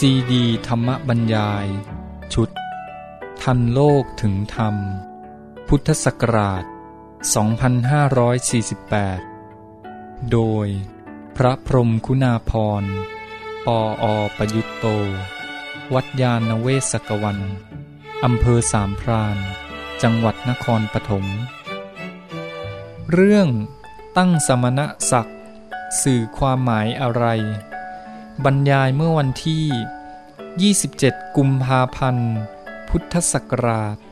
ซีดีธรรมบรรยาย ชุด ทันโลกถึงธรรม พุทธศักราช 2548 โดย พระพรมคุณาพรปออประยุตโต วัดยาณเวศกวัน อำเภอสามพรานจังหวัดนครปฐม เรื่องตั้งสมณศักดิ์สื่อความหมายอะไร บรรยายเมื่อวันที่ 27 กุมภาพันธ์ พุทธศักราช 2548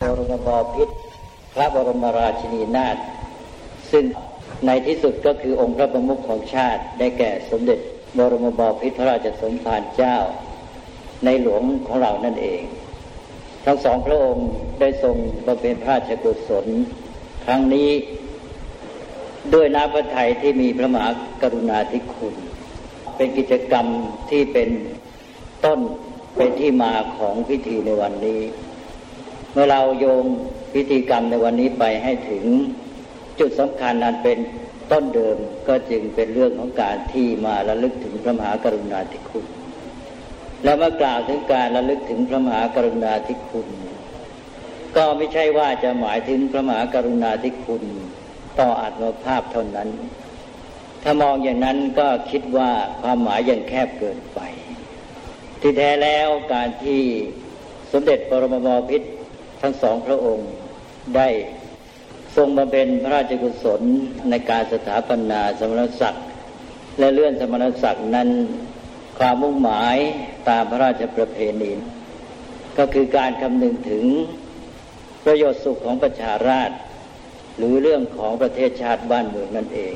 บรมบพิษพระบรมราชินีนาถซึ่งในที่สุดก็คือองค์พระประมุขของชาติ ได้แก่สมเด็จบรมบพิตรพระราชสมภารเจ้า ในหลวงของเรานั่นเอง ทั้งสองพระองค์ได้ทรงบำเพ็ญพระราชกุศลครั้งนี้ด้วยน้ำพระทัยที่มีพระมหากรุณาธิคุณ เป็นกิจกรรมที่เป็นต้นเป็นที่มาของพิธีในวันนี้ เมื่อเราโยงพิธีกรรมในวันนี้ไปให้ถึงจุดสำคัญนั้นเป็นต้นเดิมก็จึงเป็นเรื่องของการที่มาระลึกถึงพระมหากรุณาธิคุณ และเมื่อกล่าวถึงการระลึกถึงพระมหากรุณาธิคุณ ก็ไม่ใช่ว่าจะหมายถึงพระมหากรุณาธิคุณ ต่ออัตมภาพเท่านั้น ถ้ามองอย่างนั้นก็คิดว่าความหมายยังแคบเกินไป ที่แท้แล้วการที่สมเด็จปรมบพิตรทั้งสองพระองค์ได้ทรงบำเพ็ญพระราชกุศลในการสถาปนาสมณศักดิ์และเลื่อนสมณศักดิ์นั้น ความมุ่งหมายตามพระราชประเพณีก็คือการคำนึงถึงประโยชน์สุขของประชาราษฎรหรือเรื่องของประเทศชาติบ้านเมืองนั่นเอง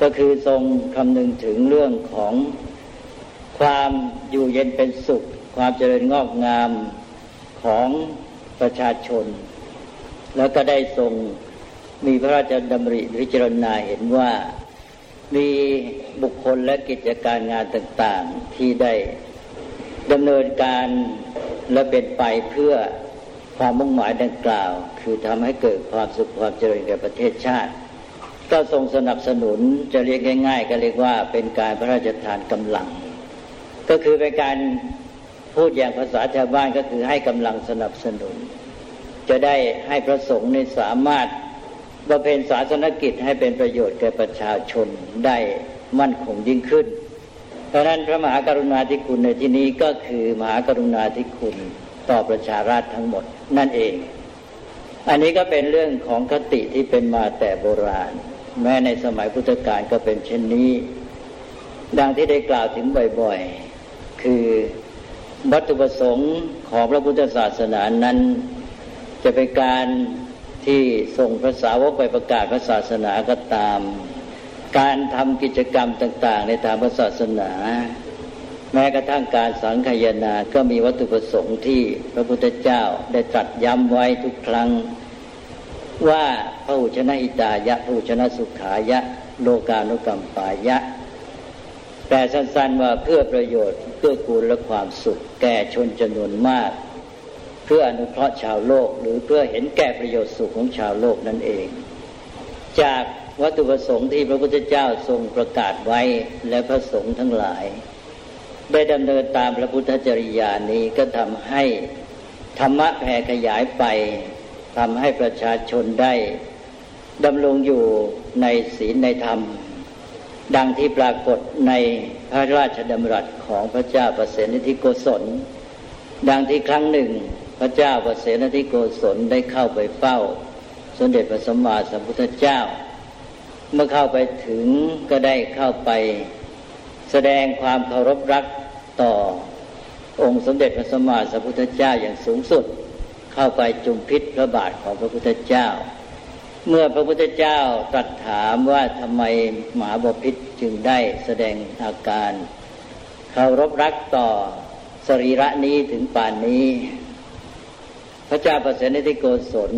ก็คือทรงคำนึงถึงเรื่องของความอยู่เย็นเป็นสุข ความเจริญงอกงามของประชาชน แล้วก็ได้ทรงมีพระราชดำริพิจารณาเห็นว่า มีบุคคลและกิจการงานต่าง ๆ ที่ได้ดำเนินการและเป็นไปเพื่อความมุ่งหมายดังกล่าว คือทำให้เกิดความสุขความเจริญแก่ประเทศชาติ ก็ทรงสนับสนุนจะเรียกง่าย ๆ ก็เรียกว่าเป็นการพระราชทานกำลัง ก็คือเป็นการพูดอย่างภาษาชาวบ้านก็คือให้กำลังสนับสนุน จะได้ให้พระสงฆ์ในสามารถ บำเพ็ญศาสนกิจให้เป็นประโยชน์แก่ประชาชนได้มั่นคงยิ่งขึ้น เพราะนั้นพระมหากรุณาธิคุณในที่นี้ก็คือมหากรุณาธิคุณต่อประชาราชทั้งหมดนั่นเอง อันนี้ก็เป็นเรื่องของคติที่เป็นมาแต่โบราณ แม้ในสมัยพุทธกาลก็เป็นเช่นนี้ ดังที่ได้กล่าวถึงบ่อยๆ คือวัตถุประสงค์ของพระพุทธศาสนานั้น จะเป็นการ ที่ส่งพระสาวกไปประกาศพระศาสนาก็ตาม การทำกิจกรรมต่าง ๆ ในทางพระศาสนา แม้กระทั่งการสังขยนาก็มีวัตถุประสงค์ที่พระพุทธเจ้าได้ตรัสย้ำไว้ทุกครั้ง ว่าพระอุชนะอิตายะพระอุชนะสุขายะ โลกานุกรรมปายะแต่สั้นๆว่าเพื่อประโยชน์เพื่อกูลและความสุขแก่ชนจำนวนมาก เพื่ออนุเคราะห์ชาวโลก หรือเพื่อเห็นแก่ประโยชน์สุขของชาวโลกนั่นเอง จากวัตถุประสงค์ที่พระพุทธเจ้าทรงประกาศไว้และพระสงฆ์ทั้งหลาย ได้ดำเนินตามพระพุทธจริยานี้ก็ทำให้ธรรมะแผ่ขยายไปทำให้ประชาชนได้ดำรงอยู่ในศีลในธรรม ดังที่ปรากฏในพระราชดำรัสของพระเจ้าประเสนิธิโกศล ดังที่ครั้งหนึ่ง พระเจ้าประเสนทิโกศลได้เข้าไปเฝ้า สมเด็จพระสัมมาสัมพุทธเจ้า เมื่อเข้าไปถึงก็ได้เข้าไป แสดงความเคารพรักต่อองค์สมเด็จพระสัมมาสัมพุทธเจ้าอย่างสูงสุด เข้าไปจุมพิษพระบาทของพระพุทธเจ้า เมื่อพระพุทธเจ้าตรัสถามว่าทำไมหมาบพิษจึงได้แสดงอาการเคารพรักต่อสรีระนี้ถึงป่านนี้ พระเจ้าประเสนิธิโกศล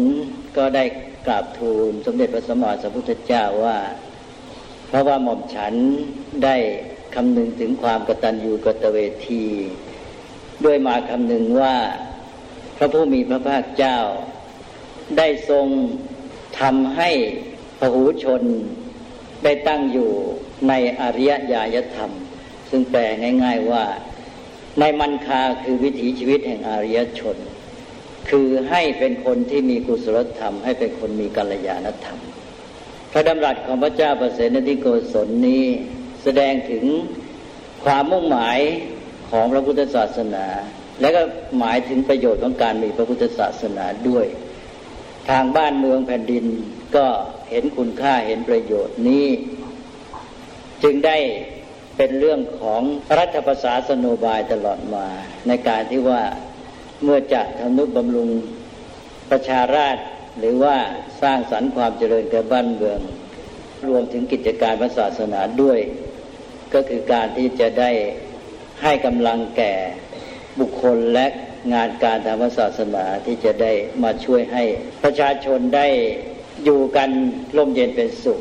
ก็ได้กราบทูลสมเด็จพระสัมมาสัมพุทธเจ้าว่า เพราะว่าหม่อมฉันได้คำนึงถึงความกตัญญูกตเวที ด้วยมาคำนึงว่าพระผู้มีพระภาคเจ้า ได้ทรงทำให้พหูชนได้ตั้งอยู่ในอริยญาณธรรม ซึ่งแปลง่าย ๆว่าในมันคาคือวิถีชีวิตแห่งอริยชน คือให้เป็นคนที่มีกุศลธรรม ให้เป็นคนมีกัลยาณธรรม พระดำรัสของพระเจ้าประเสริฐนิโกศลนี้แสดงถึงความมุ่งหมายของพระพุทธศาสนา และก็หมายถึงประโยชน์ของการมีพระพุทธศาสนาด้วย ทางบ้านเมืองแผ่นดินก็เห็นคุณค่าเห็นประโยชน์นี้ จึงได้เป็นเรื่องของรัฐประศาสนุบายตลอดมาในการที่ว่า เมื่อจะทำนุบำรุงประชาราชหรือว่าสร้างสรรค์ความเจริญแก่บ้านเมือง รวมถึงกิจการพระศาสนาด้วย ก็คือการที่จะได้ให้กำลังแก่บุคคลและงานการทางศาสนาที่จะได้มาช่วยให้ประชาชนได้อยู่กันร่มเย็นเป็นสุข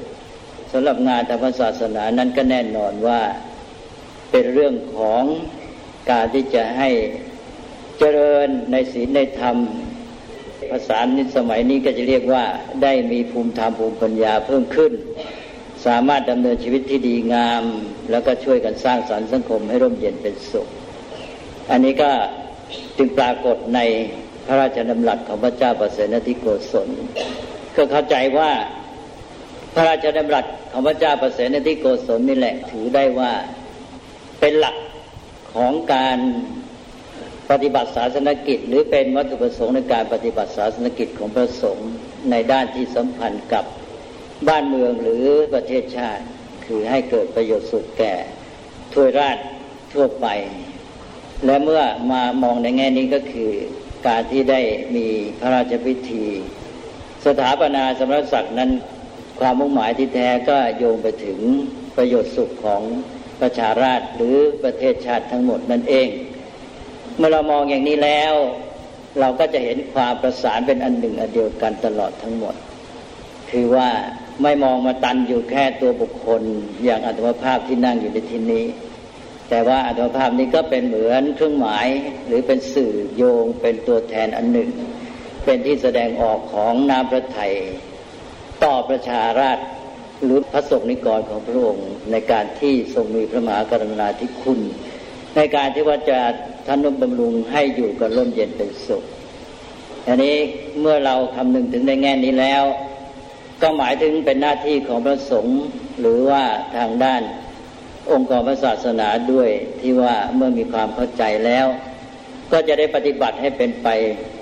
สำหรับงานทางศาสนานั้นก็แน่นอนว่าเป็นเรื่องของการที่จะให้ เจริญในศีลในธรรม ภาษาในสมัยนี้ก็จะเรียกว่าได้มีภูมิธรรมภูมิปัญญาเพิ่มขึ้น สามารถดำเนินชีวิตที่ดีงาม แล้วก็ช่วยกันสร้างสรรค์สังคมให้ร่มเย็นเป็นสุข อันนี้ก็จึงปรากฏในพระราชดำรัสของพระเจ้าประเสริโกศลก็เข้าใจว่าพระราชดำรัสของพระเจ้าประเสริโกศลนี่แหละถือได้ว่าเป็นหลักของการ ปฏิบัติศาสนกิจ หรือเป็นวัตถุประสงค์ในการปฏิบัติศาสนกิจของพระสงฆ์ในด้านที่สัมพันธ์กับบ้านเมืองหรือประเทศชาติ คือให้เกิดประโยชน์สุดแก่ทั่วราชทั่วไป และเมื่อมามองในแง่นี้ก็คือการที่ได้มีพระราชพิธี สถาปนาสมรศักดินั้นความมุ่งหมายที่แท้ก็โยงไปถึงประโยชน์สุขของประชาราชหรือประเทศชาติทั้งหมดนั่นเอง เมื่อเรามองอย่างนี้แล้ว เราก็จะเห็นความประสานเป็นอันหนึ่งอันเดียวกันตลอดทั้งหมด คือว่าไม่มองมาตันอยู่แค่ตัวบุคคล อย่างอัตมภาพที่นั่งอยู่ในที่นี้ แต่ว่าอัตมภาพนี้ก็เป็นเหมือนเครื่องหมาย หรือเป็นสื่อโยงเป็นตัวแทนอันหนึ่ง เป็นที่แสดงออกของน้ำพระทัยต่อประชาราชหรือพระสงฆ์นิกรของพระองค์ในการที่ทรงมีพระมหากรุณาธิคุณ ในการที่ว่าจะ ท่านุบำรุงให้อยู่กับร่มเย็นเป็นสุขอันนี้เมื่อเราคำนึงถึงในแง่นี้แล้ว ก็หมายถึงเป็นหน้าที่ของพระสงฆ์หรือว่าทางด้านองค์กรพระศาสนาด้วยที่ว่าเมื่อมีความเข้าใจแล้ว ก็จะได้ปฏิบัติให้เป็นไป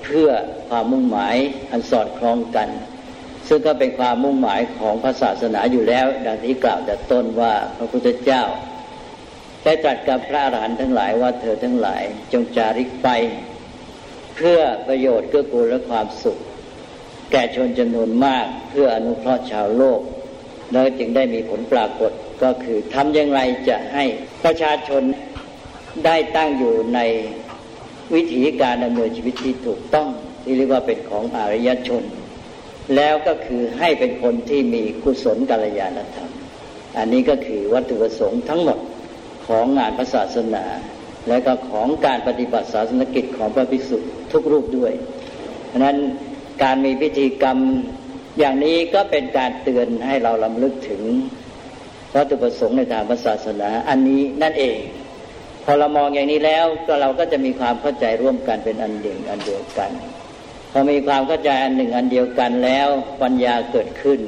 เพื่อความมุ่งหมายอันสอดคล้องกัน ซึ่งก็เป็นความมุ่งหมายของพระศาสนาอยู่แล้ว ดังที่กล่าวแต่ต้นว่าพระพุทธเจ้า ได้ตรัสกับพระอรหันต์ทั้งหลายว่าเธอทั้งหลายจงจาริกไป เพื่อประโยชน์เกื้อกูลและความสุข แก่ชนจำนวนมากเพื่ออนุเคราะห์ชาวโลกแล้วจึงได้มีผลปรากฏก็คือทำอย่างไรจะให้ประชาชนได้ตั้งอยู่ในวิถีการดำเนินชีวิตที่ถูกต้องที่เรียกว่าเป็นของอารยชน แล้วก็คือให้เป็นคนที่มีกุศลกัลยาณธรรม อันนี้ก็คือวัตถุประสงค์ทั้งหมด ของงานพระศาสนา และก็ของการปฏิบัติศาสนกิจของพระภิกษุทุกรูปด้วยฉะนั้นการมีพิธีกรรมอย่างนี้ก็เป็นการเตือนให้เราลำลึกถึงวัตถุประสงค์ในทางศาสนาอันนี้นั่นเอง พอเรามองอย่างนี้แล้วก็เราก็จะมีความเข้าใจร่วมกันเป็นอันหนึ่งอันเดียวกัน พอมีความเข้าใจอันหนึ่งอันเดียวกันแล้วปัญญาเกิดขึ้น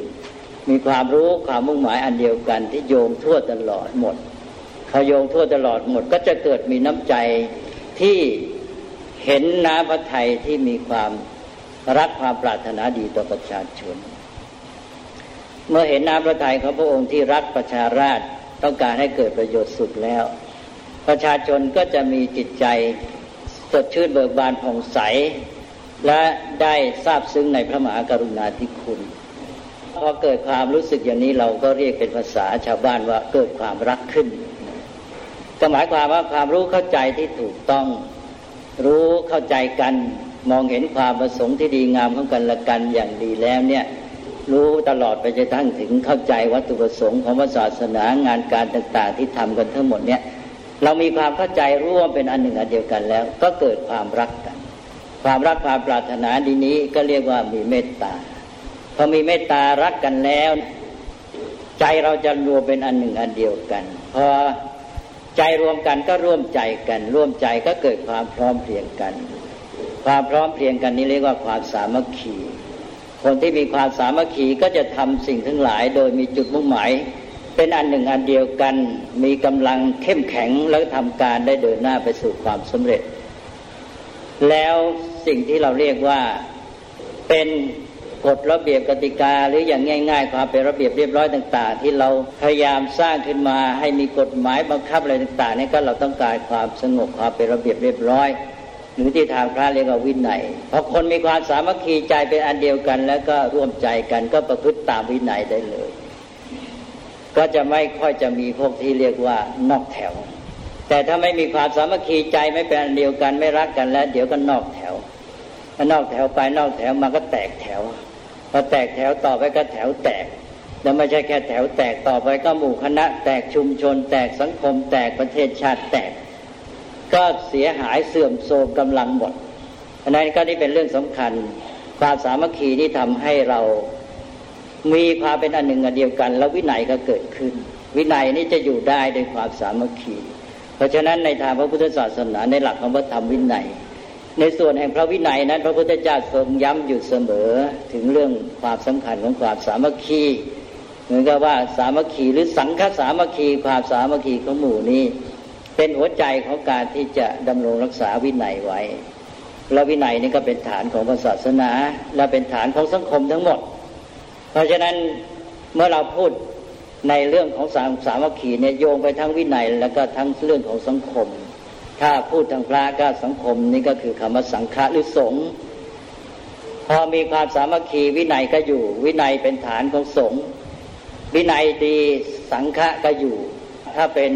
มีความรู้ความมุ่งหมายอันเดียวกันที่โยงทั่วตลอดหมด พอโยงทั่วตลอดหมด ก็จะเกิดมีน้ำใจที่เห็นน้ำพระทัยที่มีความรักความปรารถนาดีต่อประชาชน เมื่อเห็นน้ำพระทัยของพระองค์ที่รักประชาราชต้องการให้เกิดประโยชน์สุดแล้ว ประชาชนก็จะมีจิตใจสดชื่นเบิกบานผ่องใส และได้ทราบซึ้งในพระมหากรุณาธิคุณพอเกิดความรู้สึกอย่างนี้เราก็เรียกเป็นภาษาชาวบ้านว่าเกิดความรักขึ้น ก็หมายความว่าความรู้เข้าใจที่ถูกต้อง รู้เข้าใจกัน มองเห็นความประสงค์ที่ดีงามของกันและกันอย่างดีแล้วเนี่ยรู้ตลอดไปจนทั้งถึงเข้าใจวัตถุประสงค์ของศาสนางานการต่างๆ ที่ทำกันทั้งหมดเนี่ยเรามีความเข้าใจร่วมเป็นอันหนึ่งอันเดียวกันแล้ว ก็เกิดความรักกัน ความรักความปรารถนาดีนี้ก็เรียกว่ามีเมตตาพอมีเมตตารักกันแล้ว ใจเราจะรวมเป็นอันหนึ่งอันเดียวกันพอ ใจรวมกันก็ร่วมใจกัน ร่วมใจก็เกิดความพร้อมเพรียงกัน ความพร้อมเพรียงกันนี้เรียกว่าความสามัคคีคนที่มีความสามัคคีก็จะทำสิ่งทั้งหลาย โดยมีจุดมุ่งหมาย เป็นอันหนึ่งอันเดียวกัน มีกำลังเข้มแข็งแล้วทำการได้เดินหน้าไปสู่ความสำเร็จ แล้วสิ่งที่เราเรียกว่าเป็น กฎระเบียบกติกาหรืออย่างง่ายๆความเป็นระเบียบเรียบร้อยต่าง ๆ ที่เราพยายามสร้างขึ้นมาให้มีกฎหมายบังคับอะไรต่างๆนี่ก็เราต้องการความสงบความเป็นระเบียบเรียบร้อย หรือที่ทางพระเรียกว่าวินัยพอคนมีความสามัคคีใจเป็นอันเดียวกัน แล้วก็ร่วมใจกันก็ประพฤติตามวินัยได้เลย ก็จะไม่ค่อยจะมีพวกที่เรียกว่านอกแถว แต่ถ้าไม่มีความสามัคคีใจไม่เป็นอันเดียวกันไม่รักกันแล้ว เดี๋ยวก็นอกแถวถ้านอกแถวไปนอกแถวมาก็แตกแถว พอแตกแถวต่อไปก็แถวแตก แล้วไม่ใช่แค่แถวแตกต่อไปก็หมู่คณะ แตกชุมชน แตกสังคม แตกประเทศชาติแตก ก็เสียหายเสื่อมโทรมกำลังหมดอันนั้นก็นี่เป็นเรื่องสำคัญ ความสามัคคีที่ทำให้เรามีความเป็นอันหนึ่งอันเดียวกัน แล้ววินัยก็เกิดขึ้น วินัยนี้จะอยู่ได้ด้วยความสามัคคี เพราะฉะนั้นในทางพระพุทธศาสนาในหลักของพระธรรมวินัย ในส่วนแห่งพระวินัยนั้น พระพุทธเจ้าทรงย้ำอยู่เสมอถึงเรื่องความสำคัญของความสามัคคีเหมือนกับว่าสามัคคีหรือสังฆสามัคคีความสามัคคีของหมู่นี้ เป็นหัวใจของการที่จะดำรงรักษาวินัยไว้และวินัยนี่ก็เป็นฐานของศาสนา และเป็นฐานของสังคมทั้งหมด เพราะฉะนั้นเมื่อเราพูดในเรื่องของสามสามัคคีเนี่ยโยงไปทั้งวินัย แล้วก็ทั้งเรื่องของสังคม ถ้าพูดทางพระก็สังคมนี่ก็คือคำว่าสังฆะหรือสงฆ์พอมีความสามัคคีวินัยก็อยู่ วินัยเป็นฐานของสงฆ์วินัยดีสังฆะก็อยู่ ถ้าเป็น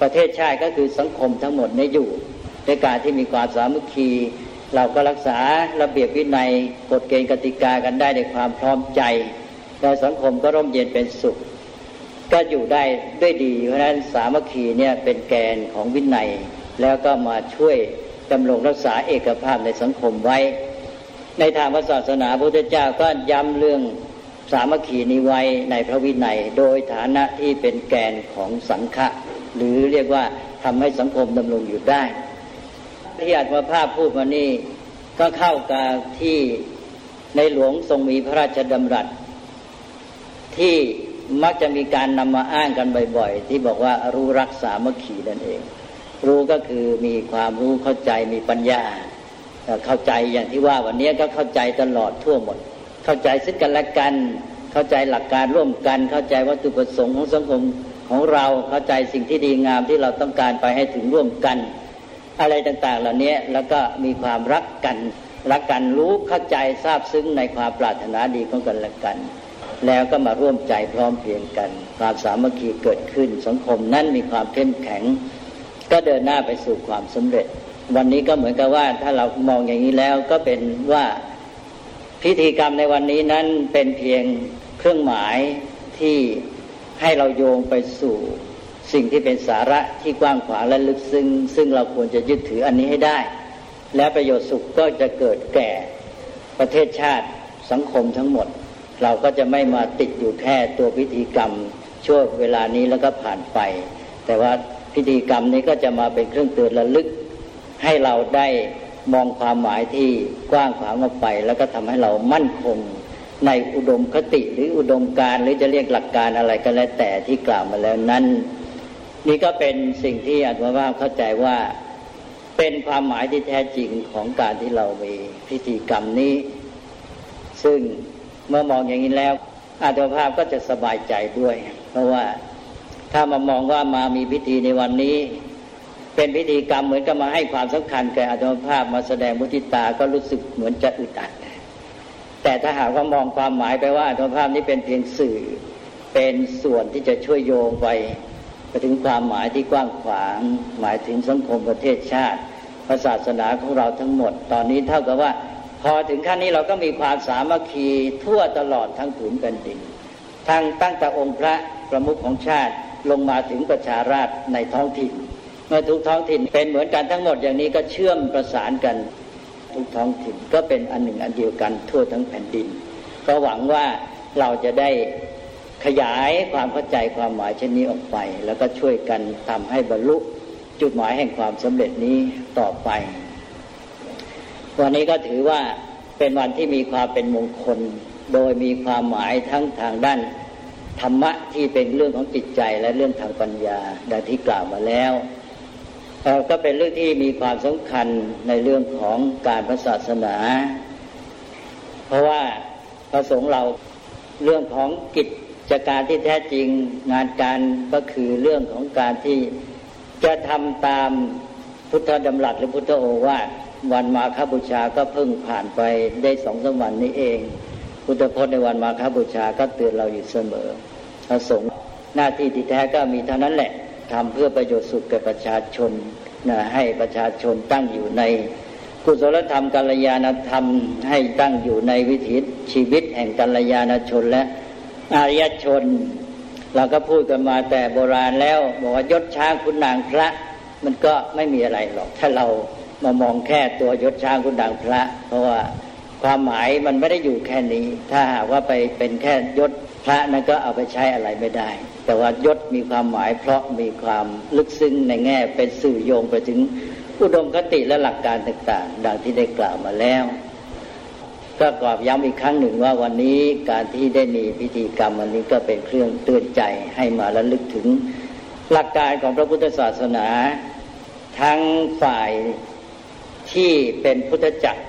ประเทศชาติก็คือสังคมทั้งหมดนี่อยู่ในการที่มีความสามัคคีเราก็รักษาระเบียบวินัยกฎเกณฑ์กติกากันได้ในความพร้อมใจแล้วสังคมก็ร่มเย็นเป็นสุข ก็อยู่ได้ด้วยดี เพราะฉะนั้นสามัคคีเนี่ยเป็นแกนของวินัย แล้วก็มาช่วยดำรงรักษาเอกภาพในสังคมไว้ ในทางพระศาสนาพระพุทธเจ้าก็ย้ำเรื่องสามัคคีนี้ไว้ในพระวินัย โดยฐานะที่เป็นแกนของสังฆะหรือเรียกว่าทำให้สังคมดำรงอยู่ได้ที่อาจมาภาพพูดมานี่ก็เข้ากับที่ในหลวงทรงมีพระราชดำรัส ที่มักจะมีการนำมาอ้างกันบ่อย ๆ ที่บอกว่ารู้รักสามัคคีนั่นเอง รู้ก็คือมีความรู้เข้าใจมีปัญญา เข้าใจอย่างที่ว่าวันนี้ก็เข้าใจตลอดทั่วหมด เข้าใจซึ่งกันและกัน เข้าใจหลักการร่วมกัน เข้าใจวัตถุประสงค์ของสังคมของเราเข้าใจสิ่งที่ดีงามที่เราต้องการไปให้ถึงร่วมกัน อะไรต่างๆ เหล่านี้แล้วก็มีความรักกัน รักกันรู้เข้าใจทราบซึ้งในความปรารถนาดีของกันและกัน แล้วก็มาร่วมใจพร้อมเพรียงกัน ความสามัคคีเกิดขึ้น สังคมนั้นมีความเข้มแข็ง ก็เดินหน้าไปสู่ความสำเร็จ วันนี้ก็เหมือนกับว่าถ้าเรามองอย่างนี้แล้วก็เป็นว่าพิธีกรรมในวันนี้นั้นเป็นเพียงเครื่องหมายที่ให้เราโยงไปสู่สิ่งที่เป็นสาระที่กว้างขวางและลึกซึ้งซึ่งเราควรจะยึดถืออันนี้ให้ได้ และประโยชน์สุขก็จะเกิดแก่ประเทศชาติสังคมทั้งหมด เราก็จะไม่มาติดอยู่แค่ตัวพิธีกรรมช่วงเวลานี้แล้วก็ผ่านไป แต่ว่า พิธีกรรมนี้ก็จะมาเป็นเครื่องเตือนระลึก ให้เราได้มองความหมายที่กว้างขวางออกไป แล้วก็ทำให้เรามั่นคงในอุดมคติหรืออุดมการหรือจะเรียกหลักการอะไรก็แล้วแต่ที่กล่าวมาแล้วนั้น นี่ก็เป็นสิ่งที่อาจารย์ว่าเข้าใจว่าเป็นความหมายที่แท้จริงของการที่เรามีพิธีกรรมนี้ ซึ่งเมื่อมองอย่างนี้แล้วอาตมาภาพก็จะสบายใจด้วย เพราะว่า ถ้ามามองว่ามามีพิธีในวันนี้ เป็นพิธีกรรมเหมือนกับมาให้ความสำคัญแก่อัตมภาพมาแสดงมุทิตาก็รู้สึกเหมือนจะอึดอัด แต่ถ้าหากว่ามองความหมายไปว่าอัตมภาพนี้เป็นเพียงสื่อ เป็นส่วนที่จะช่วยโยงไปไปถึงความหมายที่กว้างขวาง หมายถึงสังคมประเทศชาติศาสนาของเราทั้งหมด ตอนนี้เท่ากับว่า พอถึงขั้นนี้เราก็มีความสามัคคีทั่วตลอดทั้งผืนแผ่นดินทั้งตั้งแต่องค์พระประมุขของชาติ ลงมาถึงประชาราชในท้องถิ่น เมื่อทุกท้องถิ่นเป็นเหมือนกันทั้งหมดอย่างนี้ก็เชื่อมประสานกันทุกท้องถิ่นก็เป็นอันหนึ่งอันเดียวกันทั่วทั้งแผ่นดิน ก็หวังว่าเราจะได้ขยายความเข้าใจความหมายเช่นนี้ออกไป แล้วก็ช่วยกันทำให้บรรลุจุดหมายแห่งความสำเร็จนี้ต่อไป วันนี้ก็ถือว่าเป็นวันที่มีความเป็นมงคล โดยมีความหมายทั้งทางด้าน ธรรมะที่เป็นเรื่องของจิตใจและเรื่องทางปัญญาดังที่กล่าวมาแล้วก็เป็นเรื่องที่มีความสำคัญในเรื่องของการพระศาสนา เพราะว่าพระสงฆ์เราเรื่องของกิจจการที่แท้จริงงานการก็คือเรื่องของการที่จะทำตามพุทธดำรัสหรือพุทธโอวาทวันมาคบูชาก็เพิ่งผ่านไปได้สองสามวันนี้เอง พุทธพจน์ในวันมาคบูชาก็เตือนเราอยู่เสมอพระสงฆ์หน้าที่ที่แท้ก็มีเท่านั้นแหละทำเพื่อประโยชน์สุขแก่ประชาชนนะให้ประชาชนตั้งอยู่ในกุศลธรรมกัลยาณธรรมให้ตั้งอยู่ในวิถีชีวิตแห่งกัลยาณชนและอารยชน เราก็พูดกันมาแต่โบราณแล้วบอกว่ายศช้างคุณนางพระ มันก็ไม่มีอะไรหรอก ถ้าเรามามองแค่ตัวยศช้างคุณนางพระ เพราะว่า ความหมายมันไม่ได้อยู่แค่นี้ ถ้าหากว่าไปเป็นแค่ยศพระนั้นก็เอาไปใช้อะไรไม่ได้ แต่ว่ายศมีความหมายเพราะมีความลึกซึ้งในแง่เป็นสื่อโยงไปถึงอุดมคติและหลักการต่างๆ ดังที่ได้กล่าวมาแล้ว ก็กราบย้ำอีกครั้งหนึ่งว่าวันนี้การที่ได้มีพิธีกรรมวันนี้ก็เป็นเครื่องเตือนใจให้มาระลึกถึงหลักการของพระพุทธศาสนา ทั้งฝ่ายที่เป็นพุทธจักร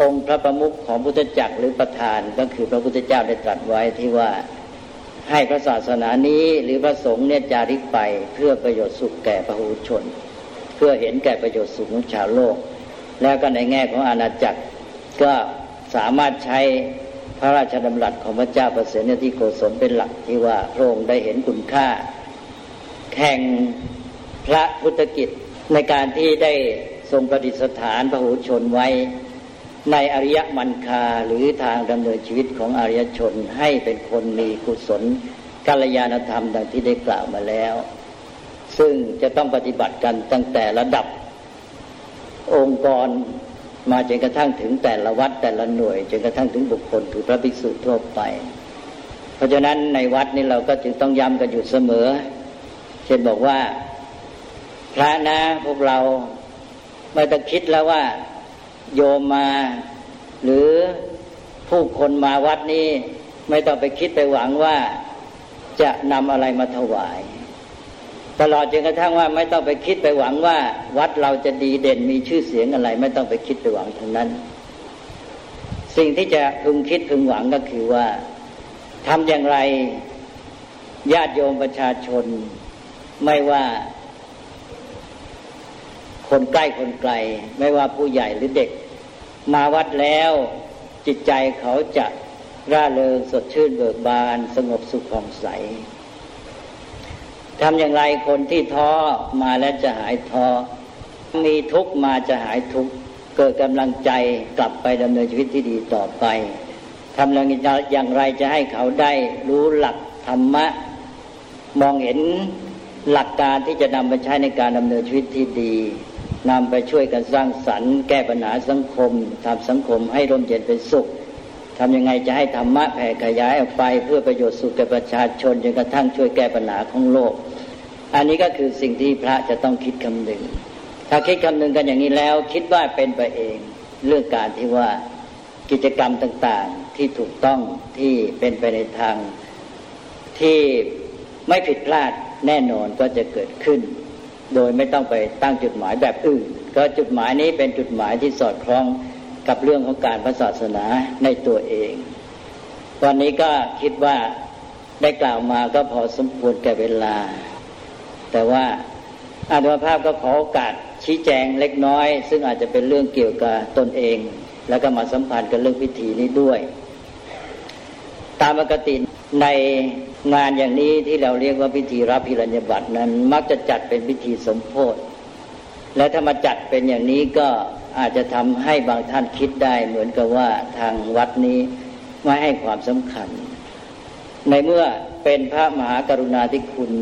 องค์พระประมุขของพุทธจักรหรือประธานก็คือพระพุทธเจ้าได้ตรัสไว้ที่ว่าให้พระศาสนานี้หรือพระสงฆ์เนี่ยจาริกไปเพื่อประโยชน์สุขแก่พระหูชน เพื่อเห็นแก่ประโยชน์สุขของชาวโลก แล้วก็ในแง่ของอาณาจักรก็สามารถใช้พระราชดำรัสของพระเจ้าประเสริฐที่โกศลเป็นหลักที่ว่าพระองค์ได้เห็นคุณค่า แข่งพระพุทธกิจในการที่ได้ทรงประดิษฐานพระหูชนไว้ ในอริยมันคาหรือทางดำเนินชีวิตของอริยชนให้เป็นคนมีกุศลกัลยาณธรรมดังที่ได้กล่าวมาแล้ว ซึ่งจะต้องปฏิบัติกันตั้งแต่ระดับ องค์กรมาจนกระทั่งถึงแต่ละวัดแต่ละหน่วยจนกระทั่งถึงบุคคลถือพระภิกษุทั่วไป เพราะฉะนั้นในวัดนี้เราก็จึงต้องย้ำกันอยู่เสมอ เช่นบอกว่า พระนะพวกเราไม่ต้องคิดแล้วว่า โยมมา หรือผู้คนมาวัดนี้ ไม่ต้องไปคิดไปหวังว่าจะนำอะไรมาถวาย ตลอดจนกระทั่งว่าไม่ต้องไปคิดไปหวังว่า วัดเราจะดีเด่นมีชื่อเสียงอะไร ไม่ต้องไปคิดไปหวังทั้งนั้น สิ่งที่จะพึงคิดพึงหวังก็คือว่าทำอย่างไรญาติโยมประชาชน ไม่ว่าคนใกล้คนไกล ไม่ว่าผู้ใหญ่หรือเด็ก มาวัดแล้ว จิตใจเขาจะร่าเริงสดชื่นเบิกบาน สงบสุขผ่องใสทำอย่างไรคนที่ท้อมาแล้วจะหายท้อมีทุกข์มาจะหายทุกข์เกิดกำลังใจกลับไปดำเนินชีวิตที่ดีต่อไปทำอย่างไรจะให้เขาได้รู้หลักธรรมะ มองเห็นหลักการที่จะนำไปใช้ในการดำเนินชีวิตที่ดี นำไปช่วยกันสร้างสรรค์แก้ปัญหาสังคมทำสังคมให้ร่มเย็นเป็นสุขทำยังไงจะให้ธรรมะแผ่ขยายออกไป เพื่อประโยชน์สุขแก่ประชาชนจนกระทั่งช่วยแก้ปัญหาของโลก อันนี้ก็คือสิ่งที่พระจะต้องคิดคำนึง ถ้าคิดคำนึงกันอย่างนี้แล้ว คิดว่าเป็นไปเองเรื่องการที่ว่ากิจกรรมต่างๆที่ถูกต้องที่เป็นไปในทางที่ไม่ผิดพลาดแน่นอนก็จะเกิดขึ้น โดยไม่ต้องไปตั้งจุดหมายแบบอื่น ก็จุดหมายนี้เป็นจุดหมายที่สอดคล้องกับเรื่องของการพระศาสนาในตัวเองวันนี้ก็คิดว่าได้กล่าวมาก็พอสมควรแก่เวลา แต่ว่าอาตมาภาพก็ขอโอกาสชี้แจงเล็กน้อย ซึ่งอาจจะเป็นเรื่องเกี่ยวกับตนเอง แล้วก็มาสัมพันธ์กับเรื่องพิธีนี้ด้วย ตามปกติใน งานอย่างนี้ที่เราเรียกว่าพิธีรับพิรัญญบัตรนั้น มักจะจัดเป็นพิธีสมโพธิและถ้ามาจัดเป็นอย่างนี้ก็อาจจะทำให้บางท่านคิดได้ เหมือนกับว่าทางวัดนี้ไม่ให้ความสำคัญ ในเมื่อเป็นพระมหากรุณาธิคุณ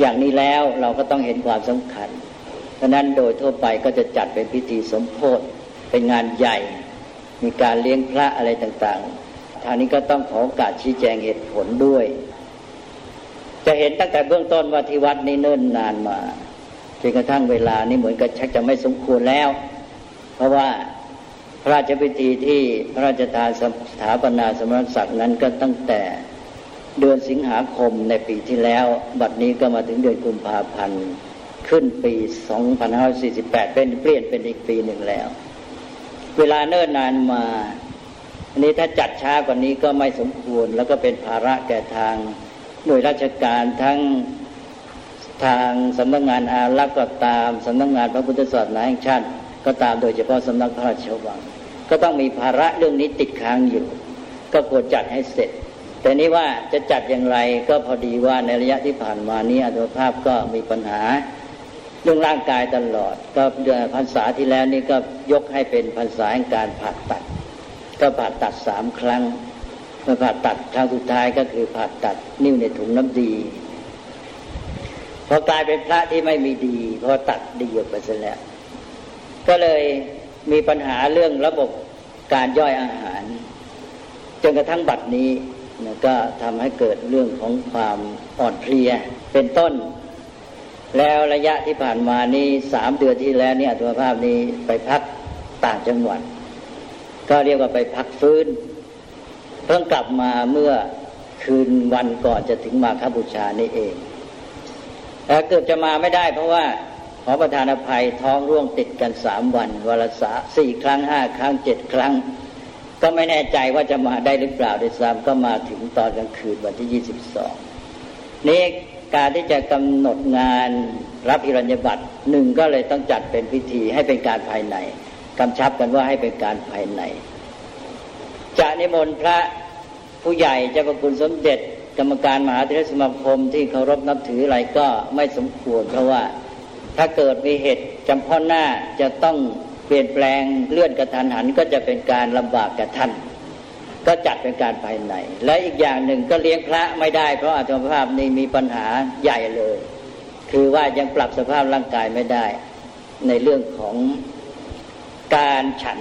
อย่างนี้แล้วเราก็ต้องเห็นความสำคัญเพราะนั้นโดยทั่วไปก็จะจัดเป็นพิธีสมโพธิเป็นงานใหญ่ มีการเลี้ยงพระอะไรต่างๆ ทางนี้ก็ต้องขอโอกาสชี้แจงเหตุผลด้วย จะเห็นตั้งแต่เบื้องต้นว่าที่วัดนี้เนิ่นนานมาจนกระทั่งเวลานี้เหมือนกับชักจะไม่สมควรแล้ว เพราะว่าพระราชพิธีที่พระราชทานสถาปนาสมณศักดิ์นั้นก็ตั้งแต่เดือนสิงหาคมในปีที่แล้ว บัดนี้ก็มาถึงเดือนกุมภาพันธ์ขึ้นปี 2548 เป็นเปลี่ยนเป็นอีกปีหนึ่งแล้ว เวลาเนิ่นนานมา อันนี้ถ้าจัดช้ากว่านี้ก็ไม่สมควร แล้วก็เป็นภาระแก่ทางหน่วยราชการทั้งทางสำนักงงานอารักษ์ก็ตามสำนักงงานพระพุทธศาสนาแห่งชาติก็ตามโดยเฉพาะสำนักพระราชวัง ก็ต้องมีภาระเรื่องนี้ติดค้างอยู่ ก็ควรจัดให้เสร็จ แต่นี้ว่าจะจัดอย่างไรก็พอดีว่าในระยะที่ผ่านมานี้อัตภาพก็มีปัญหาเรื่องร่างกายตลอด ก็เดือนพรรษาที่แล้วนี่ก็ยกให้เป็นพรรษาแห่งการผ่าตัด ก็ผ่าตัดสามครั้งเมื่อผ่าตัดครั้งสุดท้ายก็คือผ่าตัดนิ้วในถุงน้ำดีพอกลายเป็นพระที่ไม่มีดีพราะตัดดีออกไปซะแล้ว ก็เลยมีปัญหาเรื่องระบบการย่อยอาหาร จนกระทั่งบัดนี้นะก็ทำให้เกิดเรื่องของความอ่อนเพลียเป็นต้น แล้วระยะที่ผ่านมานี้สามเดือนที่แล้วนี่อัตภาพนี้ไปพักต่างจังหวัด ก็เรียกว่าไปพักฟื้น เพิ่งกลับมาเมื่อคืนวันก่อนจะถึงมาคบูชานี่เองแต่เกือบจะมาไม่ได้ เพราะว่าขอประธานอภัยท้องร่วงติดกันสามวันวันละสาสี่ครั้งห้าครั้งเจ็ดครั้ง ก็ไม่แน่ใจว่าจะมาได้หรือเปล่าด้วยซ้ำก็มาถึงตอนกลางคืนวันที่ยี่สิบสองนี่การที่จะกำหนดงานรับอิรัญญบัตรหนึ่งก็เลยต้องจัดเป็นพิธีให้เป็นการภายใน กำชับกันว่าให้เป็นการภายใน จะนิมนต์พระผู้ใหญ่เจ้าประคุณสมเด็จ กรรมการมหาเทรสมาคมที่เคารพนับถืออะไรก็ไม่สมควรเพราะว่าถ้าเกิดมีเหตุจำเพาะหน้าจะต้องเปลี่ยนแปลงเลื่อนกระทันหันก็จะเป็นการลำบากกับท่านก็จัดเป็นการภายใน และอีกอย่างหนึ่งก็เลี้ยงพระไม่ได้ เพราะอัตภาพนี้มีปัญหาใหญ่เลย คือว่ายังปรับสภาพร่างกายไม่ได้ ในเรื่องของ การฉัน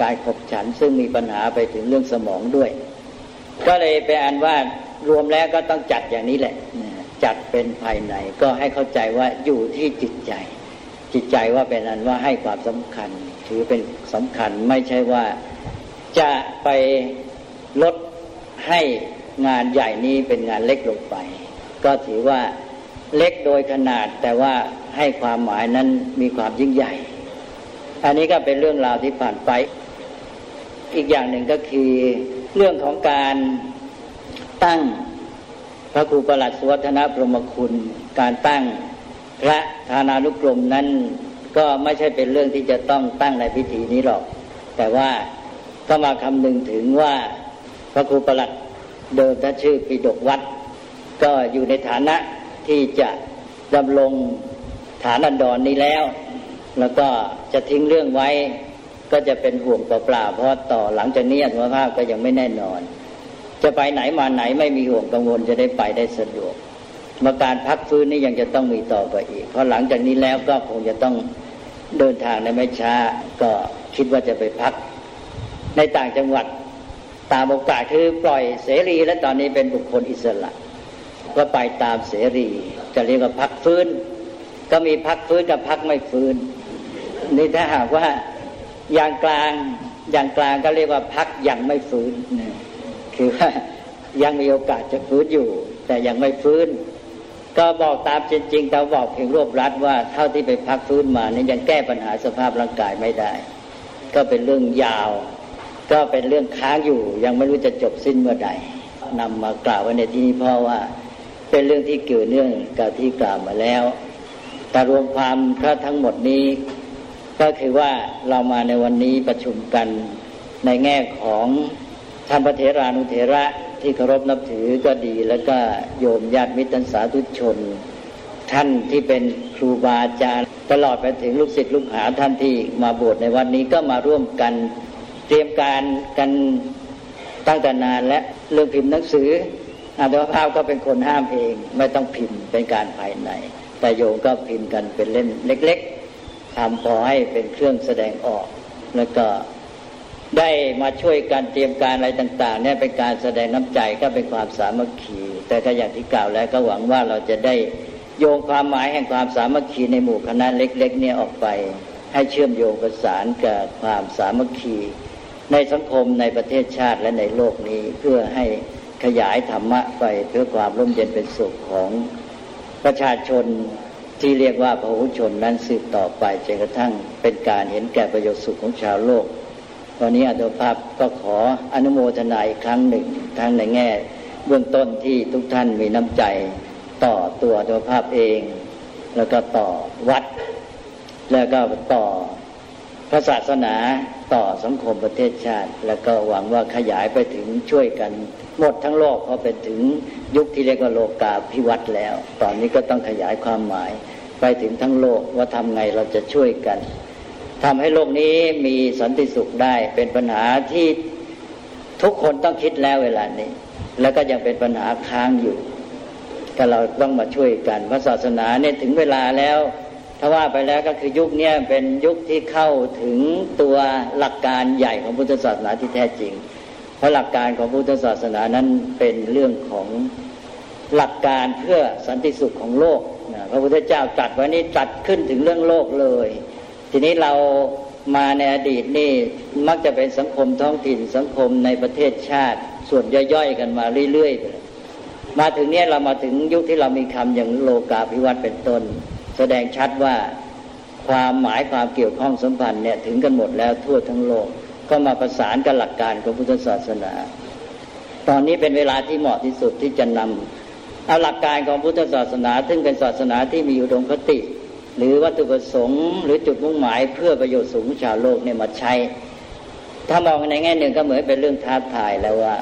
กายขบฉันซึ่งมีปัญหาไปถึงเรื่องสมองด้วย ก็เลยไปอ่านว่ารวมแล้วก็ต้องจัดอย่างนี้แหละจัดเป็นภายในก็ให้เข้าใจว่าอยู่ที่จิตใจ จิตใจว่าเป็นอันว่าให้ความสำคัญ ถือเป็นสำคัญไม่ใช่ว่าจะไปลดให้งานใหญ่นี้เป็นงานเล็กลงไป ก็ถือว่าเล็กโดยขนาดแต่ว่าให้ความหมายนั้นมีความยิ่งใหญ่ อันนี้ก็เป็นเรื่องราวที่ผ่านไป อีกอย่างหนึ่งก็คือ เรื่องของการตั้งพระครูประหลัดสุวัฒนพรมคุณ การตั้งพระธานานุกรมนั้น ก็ไม่ใช่เป็นเรื่องที่จะต้องตั้งในพิธีนี้หรอก แต่ว่าก็มาคำนึงถึงว่าพระครูประหลัดเดิมท่านชื่อปิดกวัด ก็อยู่ในฐานะที่จะดำรงฐานันดรนนี้แล้ว แล้วก็จะทิ้งเรื่องไว้ ก็จะเป็นห่วงเปล่าๆเพราะต่อหลังจากนี้อัตภาพก็ยังไม่แน่นอน จะไปไหนมาไหนไม่มีห่วงกังวลจะได้ไปได้สะดวกมาการพักฟื้นนี่ยังจะต้องมีต่อไปอีก เพราะหลังจากนี้แล้วก็คงจะต้องเดินทางในไม่ช้า ก็คิดว่าจะไปพัก ในต่างจังหวัดตามโอกาสคือปล่อยเสรีและตอนนี้เป็นบุคคลอิสระ ก็ไปตามเสรี จะเรียกว่าพักฟื้น ก็มีพักฟื้นกับพักไม่ฟื้น นี่ถ้าหากว่าอย่างกลางอย่างกลางก็เรียกว่าพักยังไม่ฟื้นคือว่ายังมีโอกาสจะฟื้นอยู่ แต่ยังไม่ฟื้น ก็บอกตามจริงๆแต่บอกเพียงรวบรัดว่าเท่าที่ไปพักฟื้นมานี่ยังแก้ปัญหาสภาพร่างกายไม่ได้ ก็เป็นเรื่องยาว ก็เป็นเรื่องค้างอยู่ ยังไม่รู้จะจบสิ้นเมื่อใดนำมากล่าวไว้ในที่นี้เพราะว่า เป็นเรื่องที่เกี่ยวเนื่องกับที่กล่าวมาแล้ว แต่รวมความถ้าทั้งหมดนี้ ก็คือว่าเรามาในวันนี้ประชุมกันในแง่ของท่านพระเถรานุเถระที่เคารพนับถือก็ดี แล้วก็โยมญาติมิตรสาธุชน ท่านที่เป็นครูบาอาจารย์ ตลอดไปถึงลูกศิษย์ลูกหาท่านที่มาบวชในวันนี้ก็มาร่วมกันเตรียมการกันตั้งแต่นานและเรื่องพิมพ์หนังสืออาตมาภาพก็เป็นคนห้ามเอง ไม่ต้องพิมพ์เป็นการภายใน แต่โยมก็พิมพ์กันเป็นเล่มเล็ก ๆ ทำพอให้เป็นเครื่องแสดงออก แล้วก็ได้มาช่วยกันเตรียมการอะไรต่าง ๆ เนี่ยเป็นการแสดงน้ำใจก็เป็นความสามัคคี แต่ก็อย่างที่กล่าวแล้วก็หวังว่าเราจะได้โยงความหมายแห่งความสามัคคีในหมู่คณะเล็ก ๆ เนี่ยออกไป ให้เชื่อมโยงประสานกับความสามัคคี ในสังคมในประเทศชาติและในโลกนี้เพื่อให้ขยายธรรมะไปเพื่อความร่มเย็นเป็นสุขของประชาชน ที่เรียกว่าพหุชนนั้นสืบต่อไปจนกระทั่งเป็นการเห็นแก่ประโยชน์สุขของชาวโลกตอนนี้อัตภาพก็ขออนุโมทนาอีกครั้งหนึ่งทั้งในแง่ เบื้องต้นที่ทุกท่านมีน้ำใจต่อตัวอัตภาพเอง แล้วก็ต่อวัด แล้วก็ต่อพระศาสนาต่อสังคมประเทศชาติ แล้วก็หวังว่าขยายไปถึงช่วยกัน หมดทั้งโลกเพราะเป็นถึงยุคที่เรียกว่าโลกาพิวัตแล้ว ตอนนี้ก็ต้องขยายความหมาย ไปถึงทั้งโลกว่าทำไงเราจะช่วยกันทำให้โลกนี้มีสันติสุขได้เป็นปัญหาที่ทุกคนต้องคิดแล้วเวลานี้ แล้วก็ยังเป็นปัญหาค้างอยู่ ก็เราต้องมาช่วยกันพระศาสนาเนี่ยถึงเวลาแล้วถ้าว่าไปแล้วก็คือยุคนี้เป็นยุคที่เข้าถึงตัวหลักการใหญ่ของพุทธศาสนาที่แท้จริง เพราะหลักการของพุทธศาสนานั้นเป็นเรื่องของหลักการเพื่อสันติสุขของโลก นะพระพุทธเจ้าตรัสไว้นี้ตรัสขึ้นถึงเรื่องโลกเลย ทีนี้เรามาในอดีตนี่มักจะเป็นสังคมท้องถิ่นสังคมในประเทศชาติ ส่วนย่อยๆกันมาเรื่อยๆมาถึงเนี้ยเรามาถึงยุคที่เรามีคำอย่างโลกาภิวัตน์เป็นต้น แสดงชัดว่าความหมายความเกี่ยวข้องสัมพันธ์เนี่ยถึงกันหมดแล้วทั่วทั้งโลก ก็มาประสานกับหลักการของพุทธศาสนา ตอนนี้เป็นเวลาที่เหมาะที่สุดที่จะนำ เอาหลักการของพุทธศาสนา ซึ่งเป็นศาสนาที่มีอุดมคติ หรือวัตถุประสงค์หรือจุดมุ่งหมายเพื่อประโยชน์สูงชาวโลกเนี่ยมาใช้ ถ้ามองในแง่หนึ่งก็เหมือนเป็นเรื่องท้าทายแล้วว่า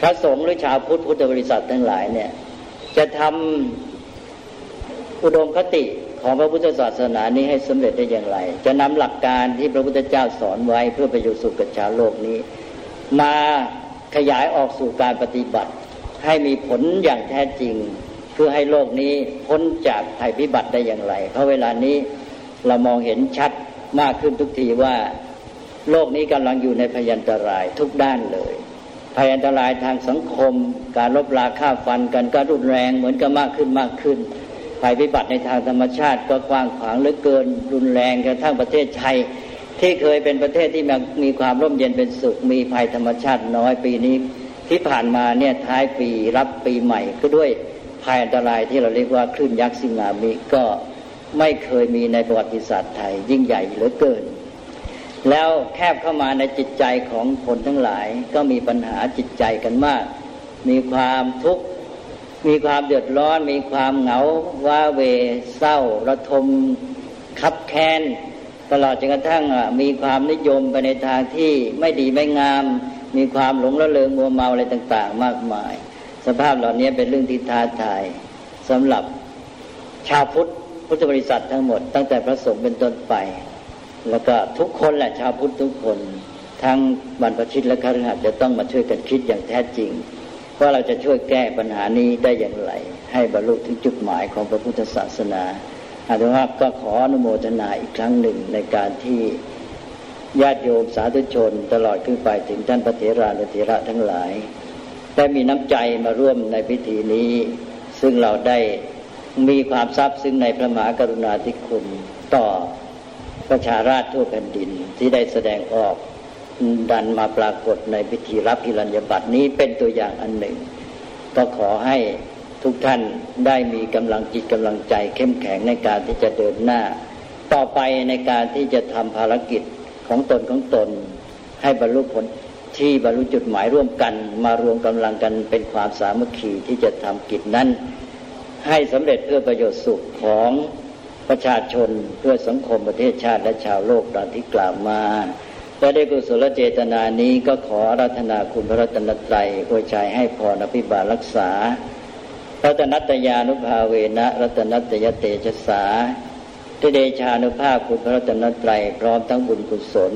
พระสงฆ์หรือชาวพุทธพุทธบริษัททั้งหลายเนี่ย จะทำอุดมคติของพระพุทธศาสนานี้ให้สำเร็จได้อย่างไร จะนำหลักการที่พระพุทธเจ้าสอนไว้เพื่อประโยชน์สุขกับชาวโลกนี้ มาขยายออกสู่การปฏิบัติ ให้มีผลอย่างแท้จริงเพื่อให้โลกนี้พ้นจากภัยพิบัติได้อย่างไร เพราะเวลานี้เรามองเห็นชัดมากขึ้นทุกทีว่าโลกนี้กำลังอยู่ในพยันตรายทุกด้านเลยพยันตรายทางสังคม การลบราฆ่าฟันกันก็รุนแรงเหมือนกับมากขึ้นมากขึ้นภัยพิบัติในทางธรรมชาติก็กว้างขวางเหลือเกินรุนแรงกระทั่งประเทศไทยที่เคยเป็นประเทศที่มีความร่มเย็นเป็นสุข มีภัยธรรมชาติน้อยปีนี้ ที่ผ่านมาเนี่ยท้ายปีรับปีใหม่ก็ด้วยภัยอันตรายที่เราเรียกว่าคลื่นยักษ์สิงามิก็ไม่เคยมีในประวัติศาสตร์ไทย ยิ่งใหญ่เหลือเกิน แล้วแคบเข้ามาในจิตใจของคนทั้งหลาย ก็มีปัญหาจิตใจกันมาก มีความทุกข์มีความเดือดร้อน มีความเหงาว้าเวเศร้า ระทมคับแค้นตลอดจนกระทั่งมีความนิยมไปในทางที่ไม่ดีไม่งาม มีความหลงละเลงมัวเมาอะไรต่าง ๆ มากมาย สภาพเหล่านี้เป็นเรื่องที่ท้าทายสำหรับชาวพุทธพุทธบริษัททั้งหมด ตั้งแต่พระสงฆ์เป็นต้นไป แล้วก็ทุกคนแหละชาวพุทธทุกคน ทั้งบรรพชิตและคฤหัสถ์จะต้องมาช่วยกันคิดอย่างแท้จริงว่าเราจะช่วยแก้ปัญหานี้ได้อย่างไร ให้บรรลุถึงจุดหมายของพระพุทธศาสนาอาตมาก็ขออนุโมทนาอีกครั้งหนึ่งในการที่ ญาติโยมสาธุชน ตลอดขึ้นไปถึงท่านพระเถรานุเถระทั้งหลาย ได้มีน้ำใจมาร่วมในพิธีนี้ ซึ่งเราได้มีความทราบซึ้งในพระมหากรุณาธิคุณต่อประชาราชทั่วแผ่นดินที่ได้แสดงออกดันมาปรากฏในพิธีรับพิรัญญบัตรนี้เป็นตัวอย่างอันหนึ่ง ก็ขอให้ทุกท่านได้มีกำลังจิตกำลังใจเข้มแข็งในการที่จะเดินหน้า ต่อไปในการที่จะทำภารกิจ ของตนของตน ให้บรรลุผลที่บรรลุจุดหมายร่วมกัน มารวมกำลังกันเป็นความสามัคคีที่จะทำกิจนั้น ให้สำเร็จเพื่อประโยชน์สุขของประชาชนเพื่อสังคมประเทศชาติและชาวโลกดังที่กล่าวมาและได้กุศลเจตนานี้ก็ขอรัตนาคุณพระรัตนตรัยโวยใจให้พรอภิบาลรักษารัตนัตยานุภาเวนะรัตนัตยเตชะสา ที่เดชานุภาพคุณพระรัตนตรัยพร้อมทั้งบุญกุศล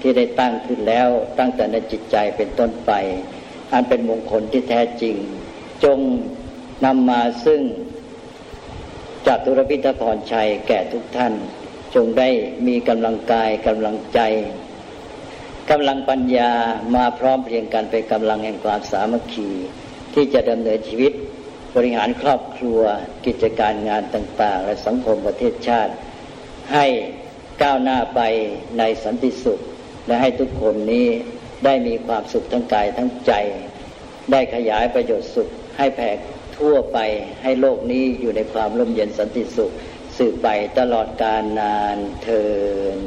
ที่ได้ตั้งขึ้นแล้วตั้งแต่ในจิตใจเป็นต้นไป อันเป็นมงคลที่แท้จริง จงนำมาซึ่งจัตุรพิทพรชัยแก่ทุกท่าน จงได้มีกำลังกายกำลังใจกำลังปัญญามาพร้อมเพรียงกันเป็นกำลังแห่งความสามัคคี ที่จะดำเนินชีวิต บริหารครอบครัวกิจการงานต่าง ๆ และสังคมประเทศชาติ ให้ก้าวหน้าไปในสันติสุข และให้ทุกคนนี้ได้มีความสุขทั้งกายทั้งใจ ได้ขยายประโยชน์สุขให้แผ่ทั่วไปให้โลกนี้อยู่ในความร่มเย็นสันติสุข สืบไปตลอดกาลนานเทิน